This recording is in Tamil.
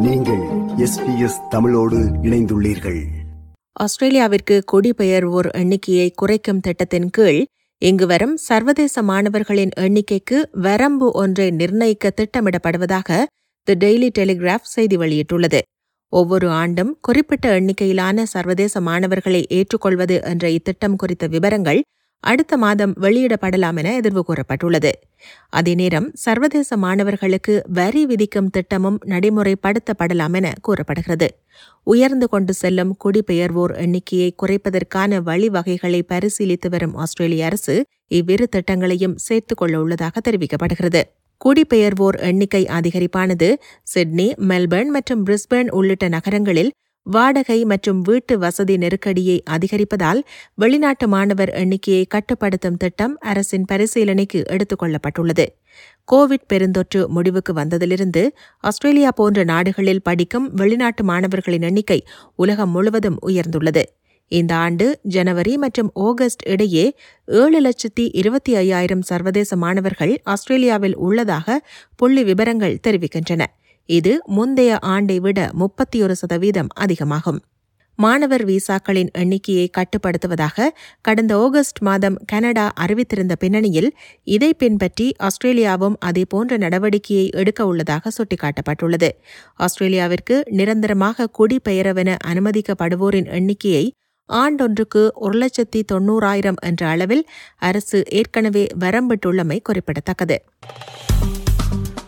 நீங்கள் எஸ்பிஎஸ் தமிழோடு இணைந்துள்ளீர்கள். ஆஸ்திரேலியாவிற்கு குடிபெயர்வோர் எண்ணிக்கையை குறைக்கும் திட்டத்தின் கீழ் இங்கு வரும் சர்வதேச மாணவர்களின் எண்ணிக்கைக்கு வரம்பு ஒன்றை நிர்ணயிக்க திட்டமிடப்படுவதாக தி டெய்லி டெலிகிராஃப் செய்தி வெளியிட்டுள்ளது. ஒவ்வொரு ஆண்டும் குறிப்பிட்ட எண்ணிக்கையிலான சர்வதேச மாணவர்களை ஏற்றுக்கொள்வது என்ற இத்திட்டம் குறித்த விவரங்கள் அடுத்த மாதம் வெளியிடப்படலாம் என எதிர்வு கூறப்பட்டுள்ளது. அதே நேரம் சர்வதேச மாணவர்களுக்கு வரி விதிக்கும் திட்டமும் நடைமுறைப்படுத்தப்படலாம் என கூறப்படுகிறது. உயர்ந்து கொண்டு செல்லும் குடிபெயர்வோர் எண்ணிக்கையை குறைப்பதற்கான வழிவகைகளை பரிசீலித்து வரும் ஆஸ்திரேலிய அரசு இவ்விரு திட்டங்களையும் சேர்த்துக் கொள்ள உள்ளதாக தெரிவிக்கப்படுகிறது. குடிபெயர்வோர் எண்ணிக்கை அதிகரிப்பானது சிட்னி மெல்பர்ன் மற்றும் பிரிஸ்பர்ன் உள்ளிட்ட நகரங்களில் வாடகை மற்றும் வீட்டு வசதி நெருக்கடியை அதிகரிப்பதால் வெளிநாட்டு மாணவர் எண்ணிக்கையை கட்டுப்படுத்தும் திட்டம் அரசின் பரிசீலனைக்கு எடுத்துக் கொள்ளப்பட்டுள்ளது கோவிட் பெருந்தொற்று முடிவுக்கு வந்ததிலிருந்து ஆஸ்திரேலியா போன்ற நாடுகளில் படிக்கும் வெளிநாட்டு மாணவர்களின் எண்ணிக்கை உலகம் முழுவதும் உயர்ந்துள்ளது. இந்த ஆண்டு ஜனவரி மற்றும் ஆகஸ்ட் இடையே ஏழு லட்சத்தி இருபத்தி ஐயாயிரம் சர்வதேச மாணவர்கள் ஆஸ்திரேலியாவில் உள்ளதாக புள்ளி விவரங்கள் தெரிவிக்கின்றன. இது முந்தைய ஆண்டை விட முப்பத்தி ஒரு சதவீதம் அதிகமாகும். மாணவர் விசாக்களின் எண்ணிக்கையை கட்டுப்படுத்துவதாக கடந்த ஆகஸ்ட் மாதம் கனடா அறிவித்திருந்த பின்னணியில் இதை பின்பற்றி ஆஸ்திரேலியாவும் அதேபோன்ற நடவடிக்கையை எடுக்க உள்ளதாக சுட்டிக்காட்டப்பட்டுள்ளது. ஆஸ்திரேலியாவிற்கு நிரந்தரமாக குடிபெயரவென அனுமதிக்கப்படுவோரின் எண்ணிக்கையை ஆண்டொன்றுக்கு ஒரு லட்சத்தி தொன்னூறாயிரம் என்ற அளவில் அரசு ஏற்கனவே வரம்பிட்டுள்ளமை குறிப்பிடத்தக்கது.